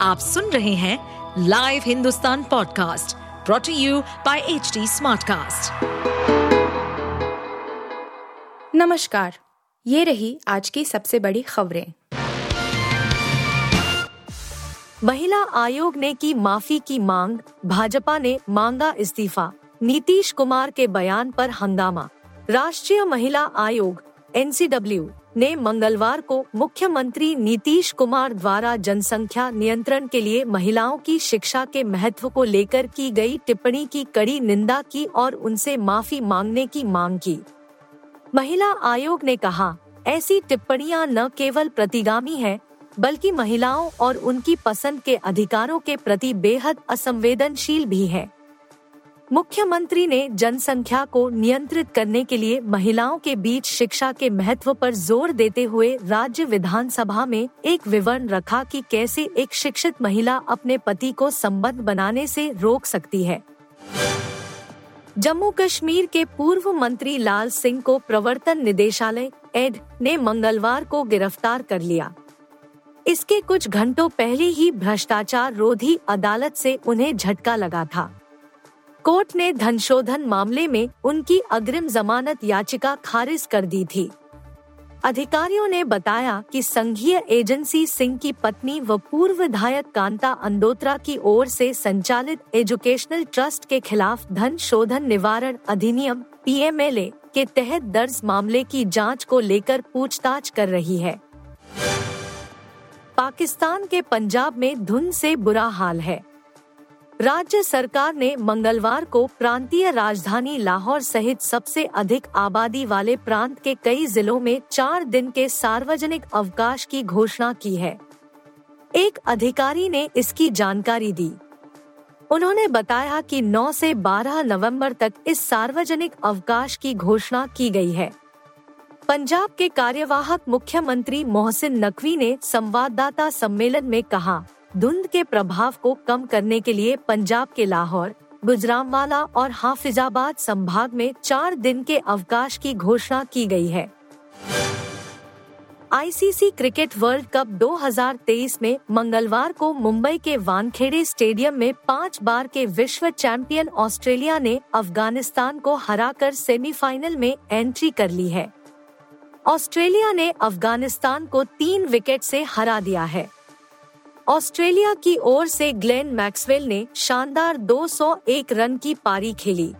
आप सुन रहे हैं live Hindustan podcast brought to you by H Smartcast. नमस्कार, ये रही आज की सबसे बड़ी खबरें। महिला आयोग ने की माफ़ी की मांग, भाजपा ने मांगा इस्तीफा। नीतीश कुमार के बयान पर हंगामा। राष्ट्रीय महिला आयोग एनसीडब्ल्यू ने मंगलवार को मुख्यमंत्री नीतीश कुमार द्वारा जनसंख्या नियंत्रण के लिए महिलाओं की शिक्षा के महत्व को लेकर की गई टिप्पणी की कड़ी निंदा की और उनसे माफ़ी मांगने की मांग की। महिला आयोग ने कहा, ऐसी टिप्पणियाँ न केवल प्रतिगामी है, बल्कि महिलाओं और उनकी पसंद के अधिकारों के प्रति बेहद असंवेदनशील भी है। मुख्यमंत्री ने जनसंख्या को नियंत्रित करने के लिए महिलाओं के बीच शिक्षा के महत्व पर ज़ोर देते हुए राज्य विधानसभा में एक विवरण रखा कि कैसे एक शिक्षित महिला अपने पति को संबंध बनाने से रोक सकती है। जम्मू कश्मीर के पूर्व मंत्री लाल सिंह को प्रवर्तन निदेशालय एड ने मंगलवार को गिरफ़्तार कर लिया। इसके कुछ घंटों पहले ही भ्रष्टाचार रोधी अदालत से उन्हें झटका लगा था। कोर्ट ने धनशोधन मामले में उनकी अग्रिम जमानत याचिका खारिज कर दी थी। अधिकारियों ने बताया कि संघीय एजेंसी सिंह की पत्नी व पूर्व विधायक कांता अंदोत्रा की ओर से संचालित एजुकेशनल ट्रस्ट के खिलाफ धन शोधन निवारण अधिनियम पीएमएलए के तहत दर्ज मामले की जाँच को लेकर पूछताछ कर रही है। पाकिस्तान के पंजाब में धुंध से बुरा हाल है। राज्य सरकार ने मंगलवार को प्रांतीय राजधानी लाहौर सहित सबसे अधिक आबादी वाले प्रांत के कई जिलों में चार दिन के सार्वजनिक अवकाश की घोषणा की है। एक अधिकारी ने इसकी जानकारी दी। उन्होंने बताया कि 9 से 12 नवंबर तक इस सार्वजनिक अवकाश की घोषणा की गई है। पंजाब के कार्यवाहक मुख्यमंत्री मोहसिन नकवी ने संवाददाता सम्मेलन में कहा धुंध के प्रभाव को कम करने के लिए पंजाब के लाहौर गुजरामवाला और हाफिजाबाद संभाग में चार दिन के अवकाश की घोषणा की गई है। आईसीसी क्रिकेट वर्ल्ड कप 2023 में मंगलवार को मुंबई के वानखेड़े स्टेडियम में पाँच बार के विश्व चैंपियन ऑस्ट्रेलिया ने अफ़गानिस्तान को हराकर सेमीफाइनल में एंट्री कर ली है। ऑस्ट्रेलिया ने अफ़गानिस्तान को तीन विकेट से हरा दिया है। ऑस्ट्रेलिया की ओर से ग्लेन मैक्सवेल ने शानदार 201 रन की पारी खेली।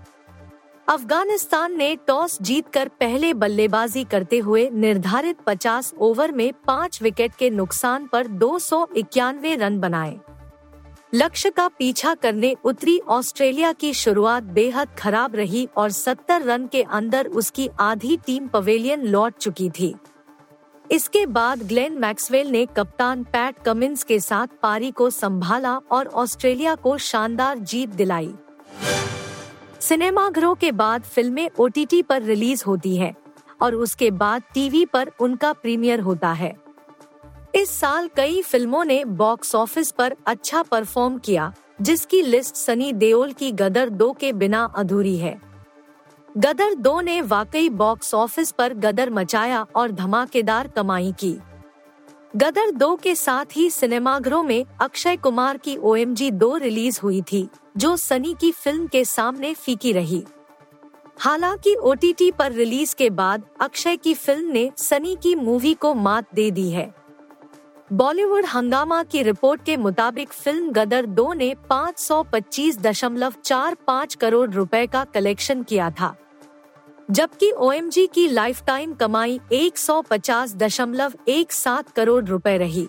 अफ़गानिस्तान ने टॉस जीतकर पहले बल्लेबाजी करते हुए निर्धारित 50 ओवर में पाँच विकेट के नुकसान पर दो सौ इक्यानवे रन बनाए। लक्ष्य का पीछा करने उतरी ऑस्ट्रेलिया की शुरुआत बेहद खराब रही और 70 रन के अंदर उसकी आधी टीम पवेलियन लौट चुकी थी। इसके बाद ग्लेन मैक्सवेल ने कप्तान पैट कमिंस के साथ पारी को संभाला और ऑस्ट्रेलिया को शानदार जीत दिलाई। सिनेमाघरों के बाद फ़िल्में ओटीटी पर रिलीज़ होती हैं और उसके बाद टीवी पर उनका प्रीमियर होता है। इस साल कई फ़िल्मों ने बॉक्स ऑफ़िस पर अच्छा परफॉर्म किया, जिसकी लिस्ट सनी देओल की गदर दो के बिना अधूरी है। गदर दो ने वाकई बॉक्स ऑफ़िस पर गदर मचाया और धमाकेदार कमाई की। गदर दो के साथ ही सिनेमाघरों में अक्षय कुमार की ओ एम दो रिलीज़ हुई थी, जो सनी की फ़िल्म के सामने फीकी रही। हालाँकि ओटीटी पर रिलीज़ के बाद अक्षय की फ़िल्म ने सनी की मूवी को मात दे दी है। बॉलीवुड हंगामा की रिपोर्ट के मुताबिक फ़िल्म गदर दो ने 525.45 करोड़ रुपए का कलेक्शन किया था। जबकि ओएमजी की लाइफ टाइम कमाई एक सौ पचास दशमलव एक सात करोड़ रुपए रही।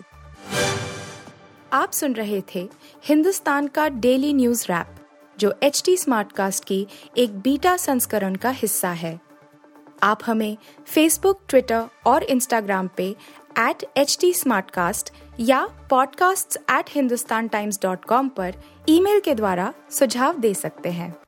आप सुन रहे थे हिंदुस्तान का डेली न्यूज़ रैप जो एच टी स्मार्ट कास्ट की एक बीटा संस्करण का हिस्सा है। आप हमें फेसबुक ट्विटर और इंस्टाग्राम पे एट एच टी या podcasts@hindustantimes.com पर ईमेल के द्वारा सुझाव दे सकते हैं।